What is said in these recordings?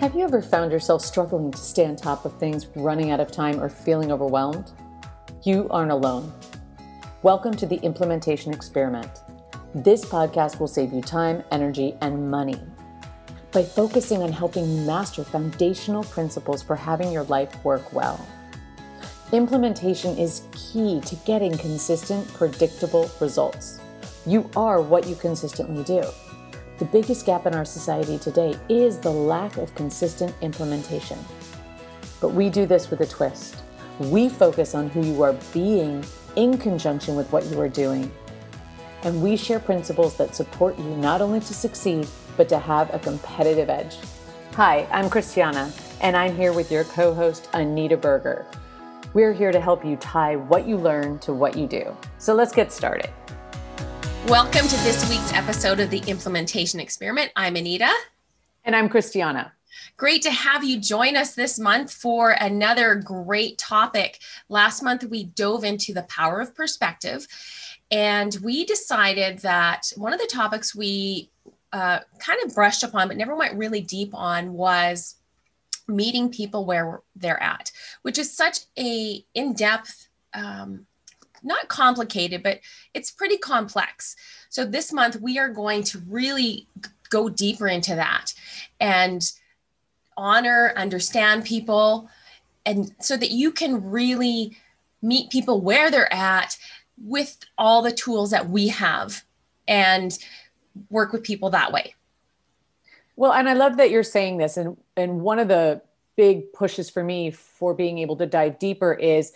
Have you ever found yourself struggling to stay on top of things, running out of time, or feeling overwhelmed? You aren't alone. Welcome to the Implementation Experiment. This podcast will save you time, energy, and money by focusing on helping you master foundational principles for having your life work well. Implementation is key to getting consistent, predictable results. You are what you consistently do. The biggest gap in our society today is the lack of consistent implementation. But we do this with a twist. We focus on who you are being in conjunction with what you are doing. And we share principles that support you not only to succeed, but to have a competitive edge. Hi, I'm Christiana, and I'm here with your co host, Anita Berger. We're here to help you tie what you learn to what you do. So let's get started. Welcome to this week's episode of the Implementation Experiment. I'm Anita. And I'm Christiana. Great to have you join us this month for another great topic. Last month, we dove into the power of perspective, and we decided that one of the topics we uh, kind of brushed upon, but never went really deep on, was meeting people where they're at, which is such a in-depth um, not complicated, but it's pretty complex. So this month we are going to really go deeper into that and honor, understand people, and so that you can really meet people where they're at with all the tools that we have and work with people that way. Well, and I love that you're saying this. And, and one of the big pushes for me for being able to dive deeper is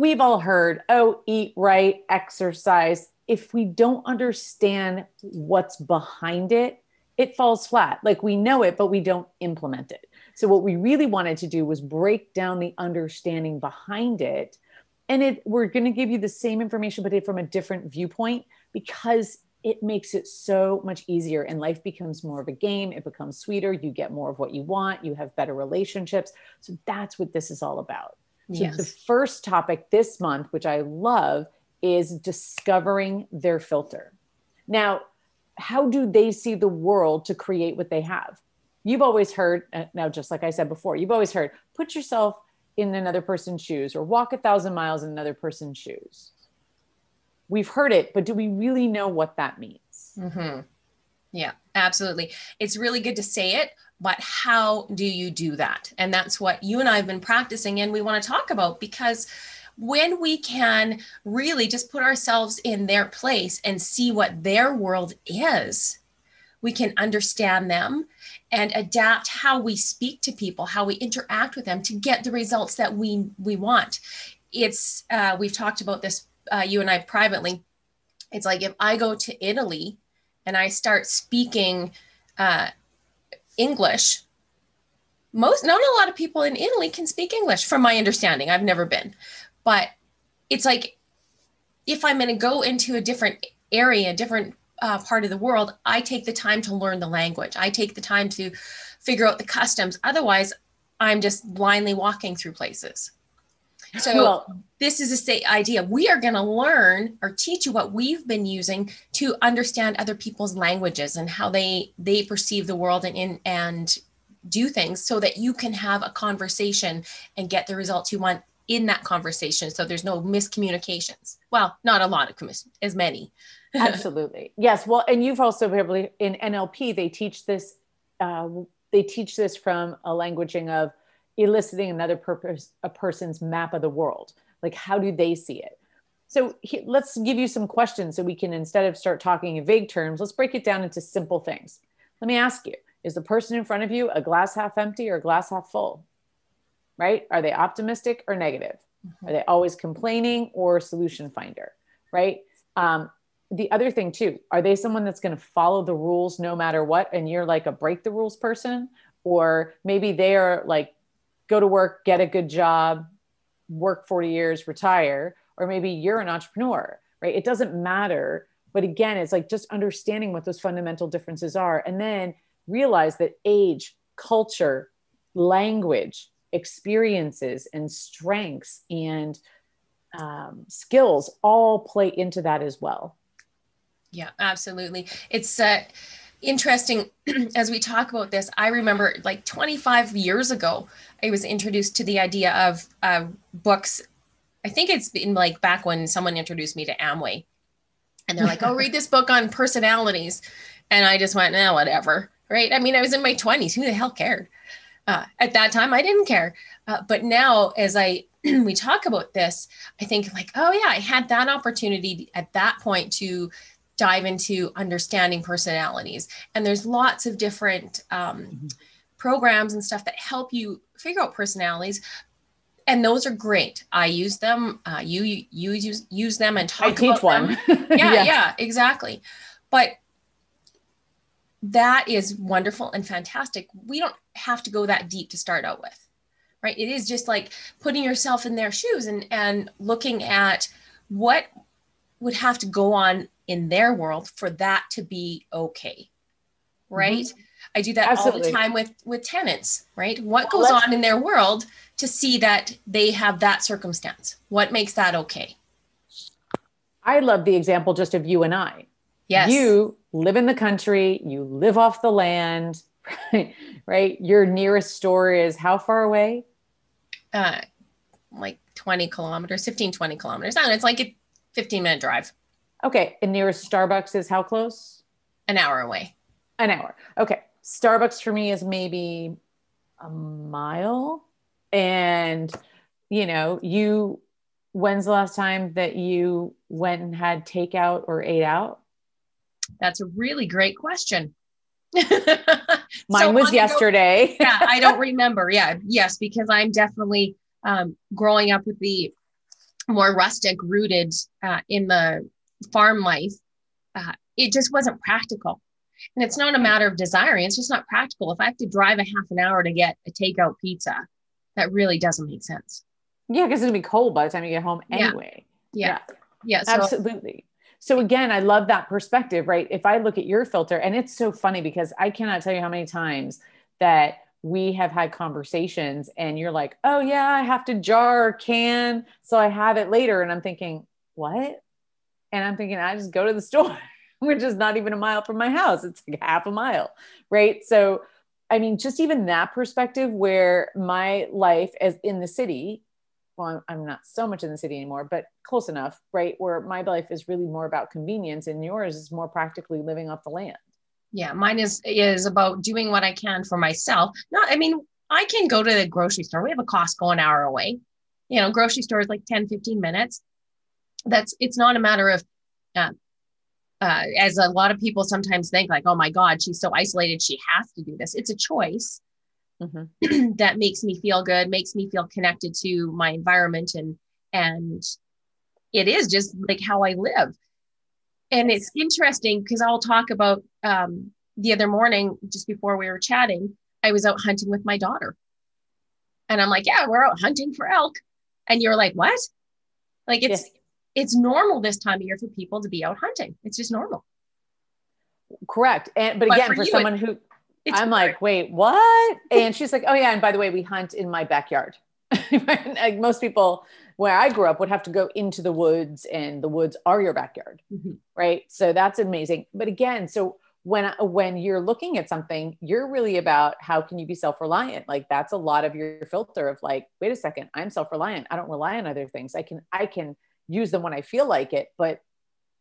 we've all heard, oh, eat right, exercise. If we don't understand what's behind it, it falls flat. Like we know it, but we don't implement it. So, what we really wanted to do was break down the understanding behind it. And it, we're going to give you the same information, but from a different viewpoint because it makes it so much easier and life becomes more of a game. It becomes sweeter. You get more of what you want. You have better relationships. So, that's what this is all about. So yes. the first topic this month, which I love, is discovering their filter. Now, how do they see the world to create what they have? You've always heard, uh, now, just like I said before, you've always heard put yourself in another person's shoes or walk a thousand miles in another person's shoes. We've heard it, but do we really know what that means? Mm-hmm. Yeah, absolutely. It's really good to say it, but how do you do that? And that's what you and I have been practicing and we want to talk about because when we can really just put ourselves in their place and see what their world is, we can understand them and adapt how we speak to people, how we interact with them to get the results that we we want. It's uh, we've talked about this uh, you and I privately. It's like if I go to Italy and I start speaking uh, English, most not a lot of people in Italy can speak English, from my understanding. I've never been, but it's like if I'm going to go into a different area, a different uh, part of the world, I take the time to learn the language. I take the time to figure out the customs. Otherwise, I'm just blindly walking through places. So well, this is a state idea. We are going to learn or teach you what we've been using to understand other people's languages and how they they perceive the world and in and do things so that you can have a conversation and get the results you want in that conversation. So there's no miscommunications. Well not a lot of as many. Absolutely. Yes. Well and you've also probably in nlp they teach this uh, they teach this from a languaging of eliciting another purpose, a person's map of the world. Like, how do they see it? So he, let's give you some questions so we can, instead of start talking in vague terms, let's break it down into simple things. Let me ask you Is the person in front of you a glass half empty or a glass half full? Right? Are they optimistic or negative? Mm-hmm. Are they always complaining or solution finder? Right? Um, the other thing too, are they someone that's going to follow the rules no matter what? And you're like a break the rules person? Or maybe they are like go to work, get a good job, work 40 years, retire, or maybe you're an entrepreneur, right? It doesn't matter. But again, it's like just understanding what those fundamental differences are and then realize that age, culture, language, experiences, and strengths and um, skills all play into that as well. Yeah, absolutely. It's uh, interesting as we talk about this. I remember like 25 years ago, I was introduced to the idea of uh, books. I think it's been like back when someone introduced me to Amway, and they're like, "Oh, read this book on personalities," and I just went, "No, whatever." Right? I mean, I was in my 20s. Who the hell cared? Uh, at that time, I didn't care. Uh, but now, as I we talk about this, I think like, oh yeah, I had that opportunity at that point to dive into understanding personalities. And there's lots of different um, mm-hmm. programs and stuff that help you figure out personalities. And those are great. I use them. Uh, you, you use use them and talk I teach one. yeah, yes. yeah, exactly. But that is wonderful and fantastic. We don't have to go that deep to start out with, right? It is just like putting yourself in their shoes and and looking at what would have to go on in their world for that to be okay right? Mm-hmm. i do that Absolutely. all the time with with tenants right? What goes on in their world to see that they have that circumstance? What makes that okay? I love the example just of you and i. Yes. You live in the country you live off the land right? Right your nearest store is how far away? Uh like 20 kilometers 15 20 kilometers. I it's like a 15 minute drive Okay. And nearest Starbucks is how close? An hour away. An hour. Okay. Starbucks for me is maybe a mile. And, you know, you, when's the last time that you went and had takeout or ate out? That's a really great question. Mine so was yesterday. yeah, I don't remember. Yeah, yes, because I'm definitely um, growing up with the more rustic rooted uh, in the farm life, uh, it just wasn't practical. And it's not a matter of desiring, it's just not practical. If I have to drive a half an hour to get a takeout pizza, that really doesn't make sense. Yeah, because it'll be cold by the time you get home anyway. Yeah. Yeah. yeah so, Absolutely. So again, I love that perspective, right? If I look at your filter, and it's so funny because I cannot tell you how many times that we have had conversations and you're like, oh yeah, I have to jar or can so I have it later. And I'm thinking, what? And I'm thinking, I just go to the store, which is not even a mile from my house. It's like half a mile. Right. So, I mean, just even that perspective where my life as in the city, well, I'm not so much in the city anymore, but close enough, right? Where my life is really more about convenience and yours is more practically living off the land. Yeah, mine is is about doing what I can for myself. Not, I mean, I can go to the grocery store. We have a Costco an hour away. You know, grocery store is like 10, 15 minutes that's it's not a matter of uh, uh, as a lot of people sometimes think like oh my god she's so isolated she has to do this. It's a choice. Mm-hmm. that makes me feel good makes me feel connected to my environment and and it is just like how i live. And it's interesting because i'll talk about um, the other morning just before we were chatting i was out hunting with my daughter. And i'm like yeah we're out hunting for elk. And you're like what? Like it's yes it's normal this time of year for people to be out hunting. It's just normal. Correct. And but, but again, for, for someone who I'm like, wait, what? And she's like, oh yeah, and by the way, we hunt in my backyard. like most people where I grew up would have to go into the woods, and the woods are your backyard, mm-hmm. right? So that's amazing. But again, so when when you're looking at something, you're really about how can you be self reliant? Like that's a lot of your filter of like, wait a second, I'm self reliant. I don't rely on other things. I can I can use them when I feel like it, but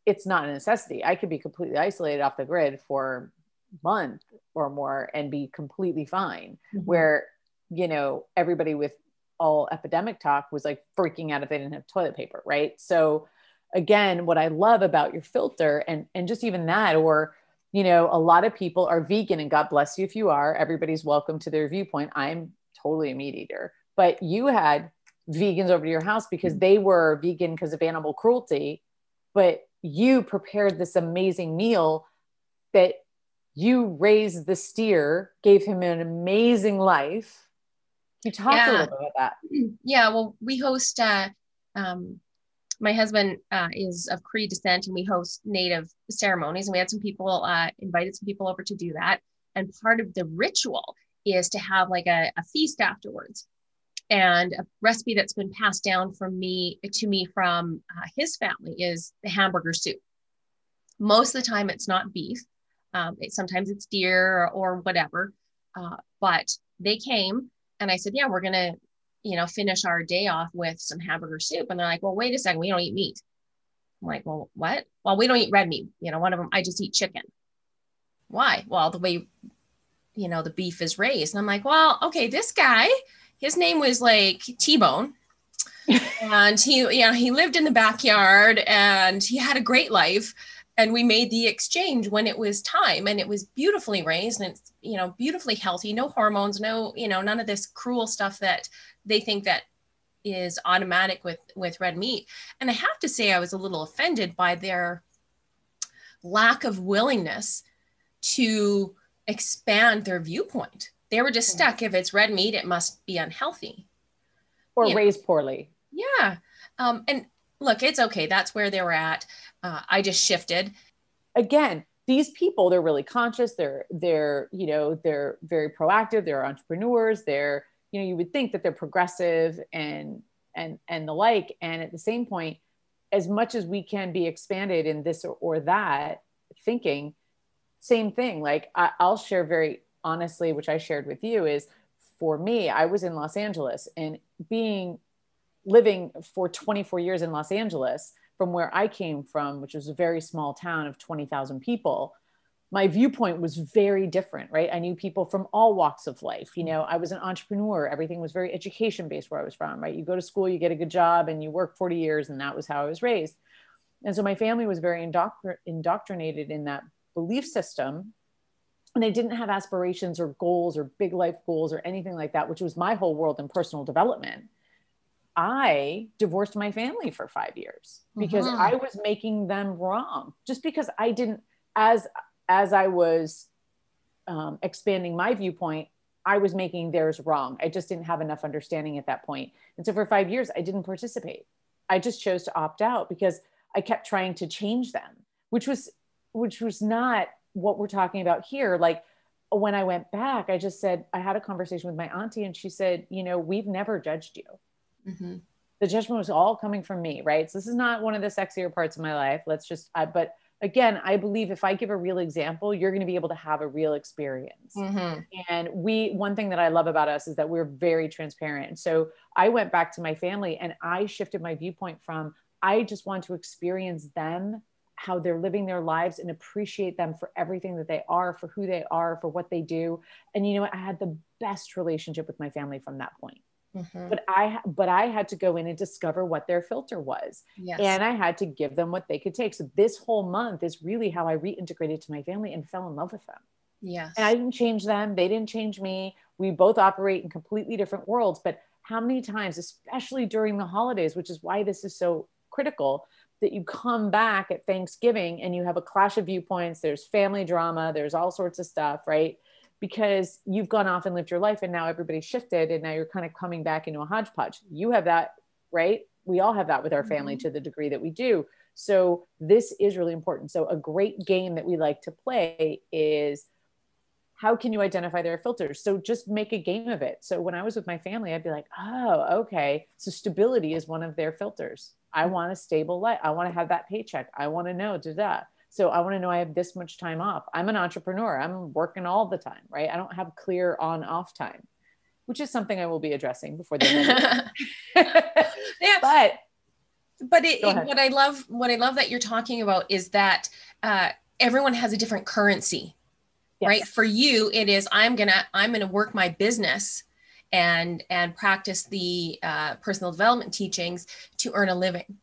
it's not a necessity. I could be completely isolated off the grid for a month or more and be completely fine. Mm-hmm. Where, you know, everybody with all epidemic talk was like freaking out if they didn't have toilet paper, right? So again, what I love about your filter and and just even that, or you know, a lot of people are vegan and God bless you if you are. Everybody's welcome to their viewpoint. I'm totally a meat eater. But you had vegans over to your house because they were vegan because of animal cruelty but you prepared this amazing meal that you raised the steer gave him an amazing life. You talk yeah. a little bit about that? Yeah well we host uh, um, my husband uh, is of cree descent and we host native ceremonies and we had some people uh, invited some people over to do that. And part of the ritual is to have like a, a feast afterwards and a recipe that's been passed down from me to me from uh, his family is the hamburger soup. Most of the time, it's not beef. Um, it, sometimes it's deer or, or whatever. Uh, but they came and I said, yeah, we're to, you know, finish our day off with some hamburger soup. And they're like, well, wait a second, we don't eat meat. I'm like, well, what? Well, we don't eat red meat. You know, one of them, I just eat chicken. Why? Well, the way, you know, the beef is raised. And I'm like, well, okay, this guy, his name was like T-Bone. and he, know, he lived in the backyard and he had a great life. And we made the exchange when it was time and it was beautifully raised and it's you know beautifully healthy. No hormones no you know none of this cruel stuff that they think that is automatic with with red meat. And i have to say i was a little offended by their lack of willingness to expand their viewpoint they were just hmm. stuck if it's red meat it must be unhealthy or you raised know. poorly yeah um, and look it's okay that's where they were at uh, I just shifted. Again, these people, they're really conscious. They're, they're, you know, they're very proactive. They're entrepreneurs. They're, you know, you would think that they're progressive and, and, and the like. And at the same point, as much as we can be expanded in this or, or that thinking, same thing. Like I, I'll share very honestly, which I shared with you is for me, I was in Los Angeles and being living for 24 years in Los Angeles, from where I came from, which was a very small town of 20,000 people, my viewpoint was very different, right? I knew people from all walks of life. You know, I was an entrepreneur. Everything was very education based where I was from, right? You go to school, you get a good job, and you work 40 years, and that was how I was raised. And so my family was very indoctr- indoctrinated in that belief system. And they didn't have aspirations or goals or big life goals or anything like that, which was my whole world in personal development. I divorced my family for five years because mm-hmm. I was making them wrong. Just because I didn't, as as I was um, expanding my viewpoint, I was making theirs wrong. I just didn't have enough understanding at that point. And so for five years, I didn't participate. I just chose to opt out because I kept trying to change them, which was which was not what we're talking about here. Like when I went back, I just said I had a conversation with my auntie, and she said, you know, we've never judged you Mm-hmm. The judgment was all coming from me, right? So this is not one of the sexier parts of my life. Let's just, I, but again, I believe if I give a real example, you're going to be able to have a real experience. Mm-hmm. And we, one thing that I love about us is that we're very transparent. So I went back to my family and I shifted my viewpoint from, I just want to experience them, how they're living their lives and appreciate them for everything that they are, for who they are, for what they do. And you know, I had the best relationship with my family from that point. Mm-hmm. But I but I had to go in and discover what their filter was. Yes. And I had to give them what they could take. So this whole month is really how I reintegrated to my family and fell in love with them. Yes. And I didn't change them, they didn't change me. We both operate in completely different worlds, but how many times especially during the holidays, which is why this is so critical, that you come back at Thanksgiving and you have a clash of viewpoints, there's family drama, there's all sorts of stuff, right? because you've gone off and lived your life and now everybody's shifted and now you're kind of coming back into a hodgepodge. You have that, right? We all have that with our family mm-hmm. to the degree that we do. So this is really important. So a great game that we like to play is how can you identify their filters? So just make a game of it. So when I was with my family, I'd be like, oh, okay. So stability is one of their filters. I want a stable life. I want to have that paycheck. I want to know, da da. So I want to know I have this much time off. I'm an entrepreneur. I'm working all the time, right? I don't have clear on off time, which is something I will be addressing before the end. yeah. But but it, what I love what I love that you're talking about is that uh, everyone has a different currency. Yes. Right? For you it is I'm to I'm to work my business and and practice the uh, personal development teachings to earn a living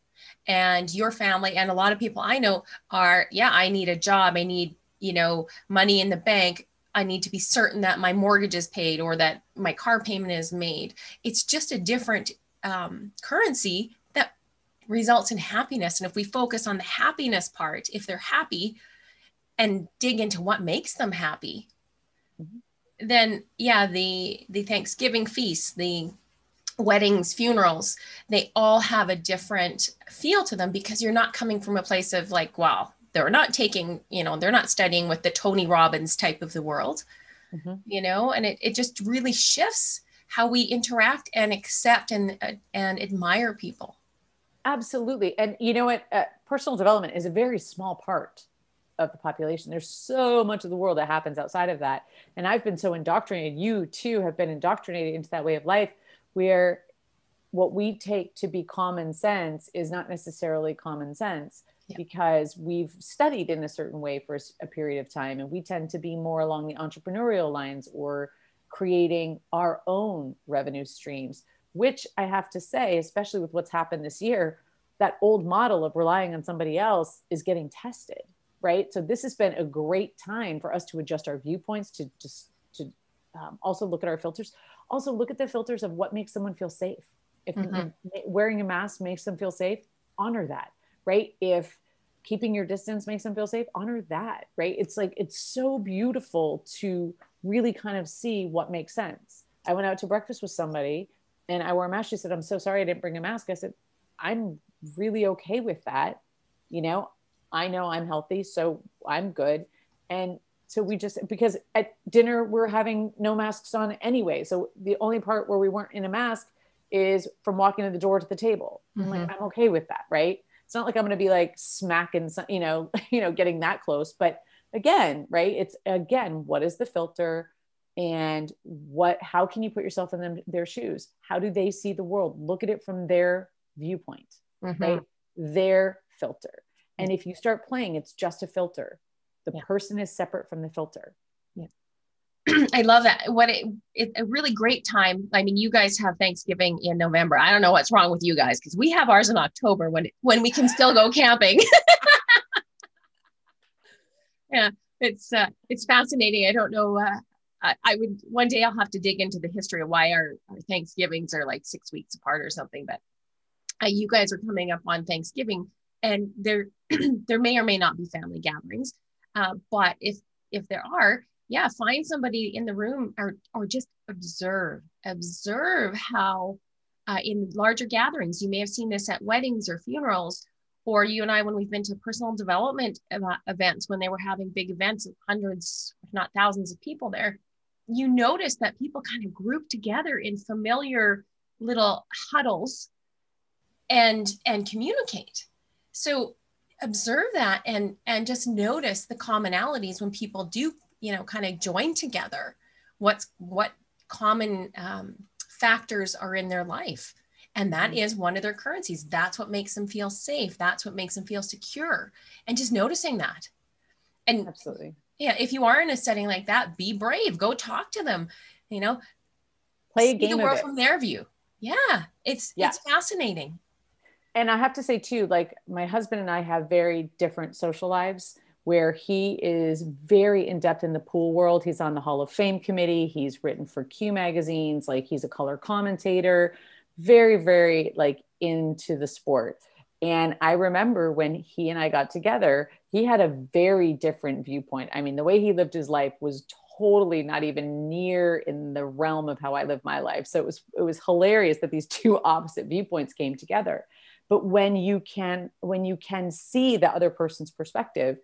and your family and a lot of people I know are, yeah, I need a job. I need, you know, money in the bank. I need to be certain that my mortgage is paid or that my car payment is made. It's just a different um, currency that results in happiness. And if we focus on the happiness part, if they're happy and dig into what makes them happy, mm-hmm. then yeah, the the Thanksgiving feast, the weddings, funerals, they all have a different feel to them because you're not coming from a place of like, wow, they're not taking, you know, they're not studying with the Tony Robbins type of the world, mm-hmm. you know, and it, it just really shifts how we interact and accept and, uh, and admire people. Absolutely. And you know what? Uh, personal development is a very small part of the population. There's so much of the world that happens outside of that. And I've been so indoctrinated. You too have been indoctrinated into that way of life where what we take to be common sense is not necessarily common sense yeah. because we've studied in a certain way for a period of time. And we tend to be more along the entrepreneurial lines or creating our own revenue streams, which I have to say, especially with what's happened this year, that old model of relying on somebody else is getting tested right? So this has been a great time for us to adjust our viewpoints to just to um, also look at our filters. Also look at the filters of what makes someone feel safe. If mm-hmm. wearing a mask makes them feel safe honor that right? If keeping your distance makes them feel safe honor that right? It's like it's so beautiful to really kind of see what makes sense. I went out to breakfast with somebody and i wore a mask. She said i'm so sorry i didn't bring a mask. I said i'm really okay with that. You know, I know I'm healthy, so I'm good. And so we just because at dinner we're having no masks on anyway. So the only part where we weren't in a mask is from walking to the door to the table. Mm-hmm. I'm like, I'm okay with that, right? It's not like I'm going to be like smacking, some, you know, you know, getting that close. But again, right? It's again, what is the filter? and what how can you put yourself in them, their shoes how do they see the world look at it from their viewpoint mm-hmm. right? Their filter. And if you start playing, it's just a filter. The yeah. person is separate from the filter. Yeah. I love that. What it, it, a really great time. I mean, you guys have Thanksgiving in November. I don't know what's wrong with you guys because we have ours in October when when we can still go camping. yeah, it's uh, it's fascinating. I don't know. Uh, I, I, would one day I'll have to dig into the history of why our, our Thanksgivings are like six weeks apart or something. But uh, you guys are coming up on Thanksgiving, and there there may or may not be family gatherings, uh, but if if there are, yeah, find somebody in the room or or just observe observe how uh, in larger gatherings you may have seen this at weddings or funerals or you and I when we've been to personal development events when they were having big events of hundreds if not thousands of people there you notice that people kind of group together in familiar little huddles and and communicate so observe that and and just notice the commonalities when people do you know kind of join together. What's what common um, factors are in their life. And that mm-hmm. one of their currencies. That's what makes them feel safe. That's what makes them feel secure. And just noticing that. And absolutely. yeah if you are in a setting like that be brave. Go talk to them you know. Play a game the world from their view. Yeah it's yeah. it's fascinating and I have to say too, like my husband and I have very different social lives where he is very in depth in the pool world. He's on the Hall of Fame committee. He's written for Q magazines. Like he's a color commentator, very, very like into the sport. And I remember when he and I got together, he had a very different viewpoint. I mean, the way he lived his life was totally not even near in the realm of how I live my life. So it was it was hilarious that these two opposite viewpoints came together but when you can when you can see the other person's perspective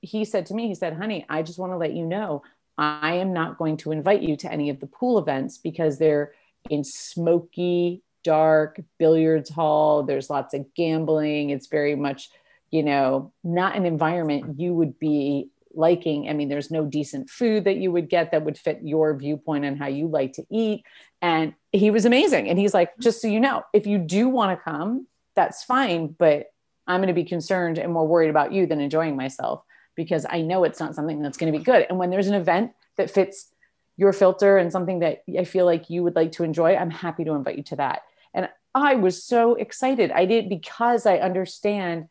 he said to me he said honey i just want to let you know i am not going to invite you to any of the pool events because they're in smoky dark billiards hall. There's lots of gambling. It's very much you know not an environment you would be liking. I mean there's no decent food that you would get that would fit your viewpoint on how you like to eat. And he was amazing. And he's like just so you know if you do want to come that's fine but i'm going to be concerned and more worried about you than enjoying myself because i know it's not something that's going to be good. And when there's an event that fits your filter and something that i feel like you would like to enjoy i'm happy to invite you to that. And i was so excited. I did because i understand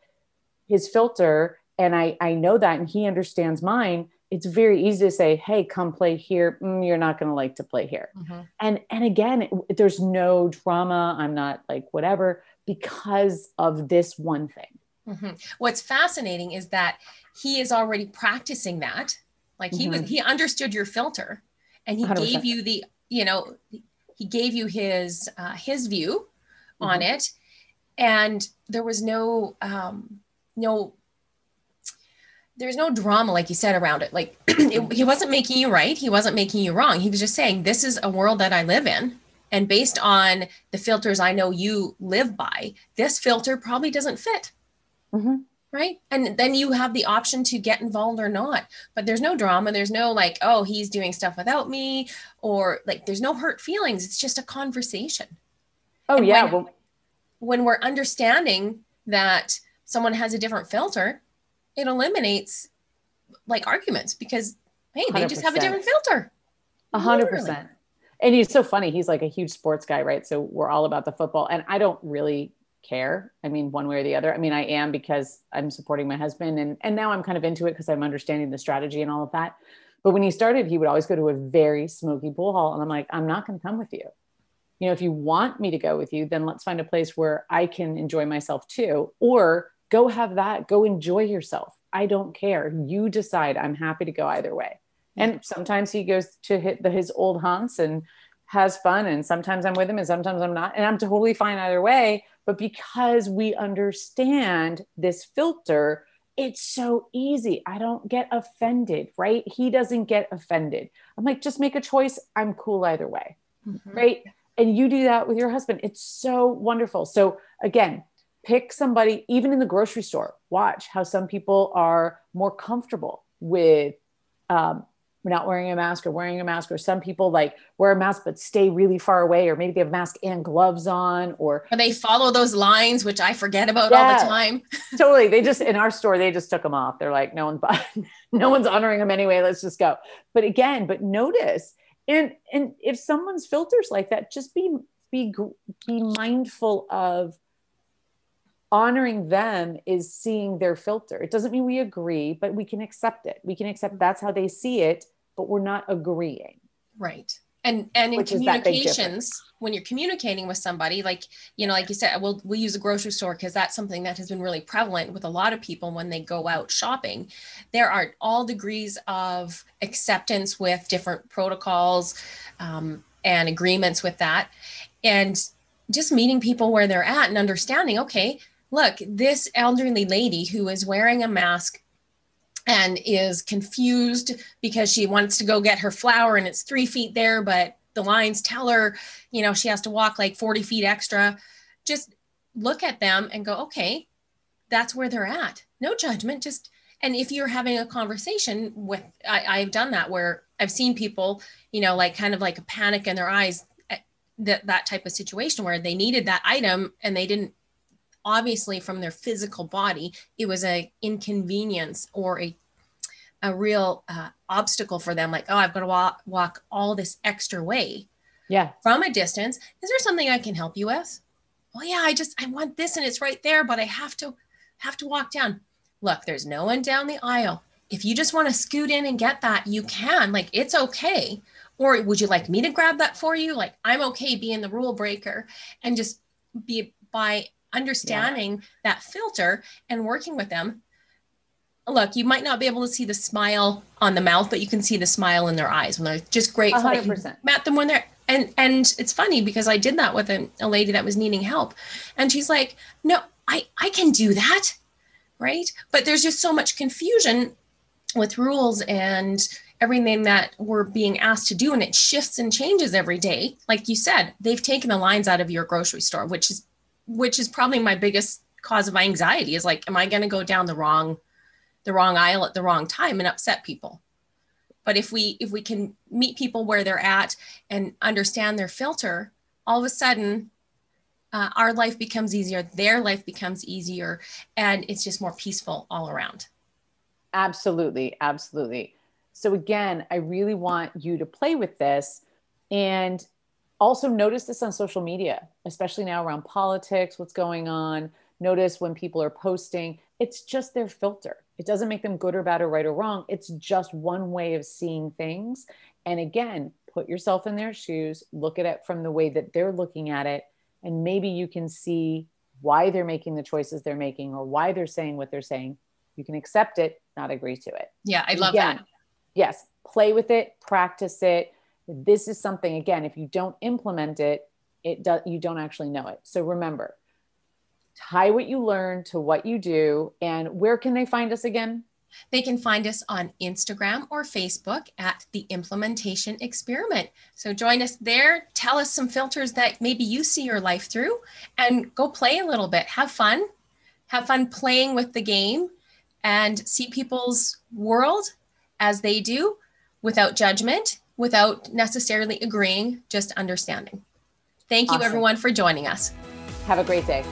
his filter and i i know that and he understands mine. It's very easy to say hey come play here. Mm, you're not going to like to play here. Mm-hmm. and and again there's no drama. I'm not like whatever because of this one thing. Mm-hmm. What's fascinating is that he is already practicing that. Like he mm-hmm. was, he understood your filter, and he 100%. gave you the, you know, he gave you his uh, his view mm-hmm. on it, and there was no um, no there's no drama like you said around it like it, he wasn't making you right he wasn't making you wrong he was just saying this is a world that i live in and based on the filters I know you live by, this filter probably doesn't fit. Mm-hmm. right? And then you have the option to get involved or not. But there's no drama. There's no like oh he's doing stuff without me or like there's no hurt feelings. It's just a conversation. Oh And yeah when, well when we're understanding that someone has a different filter it eliminates like arguments because hey they just have a different filter. A hundred percent. And he's so funny. He's like a huge sports guy, right? So we're all about the football. And I don't really care. I mean, one way or the other. I mean, I am because I'm supporting my husband and and now I'm kind of into it because I'm understanding the strategy and all of that. But when he started, he would always go to a very smoky pool hall. And I'm like, I'm not gonna come with you. You know, if you want me to go with you, then let's find a place where I can enjoy myself too. Or go have that, go enjoy yourself. I don't care. You decide. I'm happy to go either way. And sometimes he goes to hit the, his old haunts and has fun. And sometimes I'm with him and sometimes I'm not. And I'm totally fine either way. But because we understand this filter, it's so easy. I don't get offended, right? He doesn't get offended. I'm like, just make a choice. I'm cool either way, right? And you do that with your husband. It's so wonderful. So, again, pick somebody, even in the grocery store, watch how some people are more comfortable with um, not wearing a mask or wearing a mask, or some people like wear a mask but stay really far away, or maybe they have mask and gloves on, or or they follow those lines which i forget about all the time totally. They just in our store, they just took them off. They're like, no one's no one's honoring them anyway. Let's just go. But again, but notice and and if someone's filters like that, just be be be mindful of honoring them is seeing their filter. It doesn't mean we agree, but we can accept it. We can accept that's how they see it, but we're not agreeing. Right. And and in Which is that big difference. communications, when you're communicating with somebody, like you know, like you said, we'll we'll use a grocery store because that's something that has been really prevalent with a lot of people when they go out shopping. There are all degrees of acceptance with different protocols um, and agreements with that, and just meeting people where they're at and understanding. Okay, look, this elderly lady who is wearing a mask and is confused because she wants to go get her flower and it's three feet there, but the lines tell her, you know, she has to walk like 40 feet extra. Just look at them and go, okay, that's where they're at. No judgment. Just, and if you're having a conversation with, I, I've done that where I've seen people, you know, like kind of like a panic in their eyes, eh, that, that type of situation where they needed that item and they didn't obviously from their physical body it was a inconvenience or a a real uh, obstacle for them like oh i've got to walk, walk all this extra way Yeah. from a distance. Is there something i can help you with? Well yeah i just i want this and it's right there but i have to have to walk down. Look there's no one down the aisle. If you just want to scoot in and get that you can like it's okay. Or would you like me to grab that for you? Like i'm okay being the rule breaker and just be by understanding that filter and working with them. Look you might not be able to see the smile on the mouth but you can see the smile in their eyes when they're just grateful that hundred you percent. met them when they're and and it's funny because i did that with a, a lady that was needing help. And she's like no i i can do that right? But there's just so much confusion with rules and everything that we're being asked to do and it shifts and changes every day. Like you said they've taken the lines out of your grocery store which is which is probably my biggest cause of my anxiety is like am i going to go down the wrong the wrong aisle at the wrong time and upset people but if we if we can meet people where they're at and understand their filter all of a sudden uh, our life becomes easier their life becomes easier and it's just more peaceful all around Absolutely. Absolutely. So, again, I really want you to play with this and also notice this on social media, especially now around politics, what's going on. Notice when people are posting, it's just their filter. It doesn't make them good or bad or right or wrong. It's just one way of seeing things. And again, put yourself in their shoes, look at it from the way that they're looking at it, and maybe you can see why they're making the choices they're making or why they're saying what they're saying. You can accept it, not agree to it. yeah i love Again, that Yes, play with it, practice it. This is something again, if you don't implement it, it does you don't actually know it. So remember, tie what you learn to what you do and where can they find us again? They can find us on Instagram or Facebook at the Implementation Experiment. So join us there. Tell us some filters that maybe you see your life through and go play a little bit. Have fun. have fun playing with the game, and see people's world as they do without judgment, without necessarily agreeing, just understanding. Thank you, awesome. everyone, for joining us. Have a great day.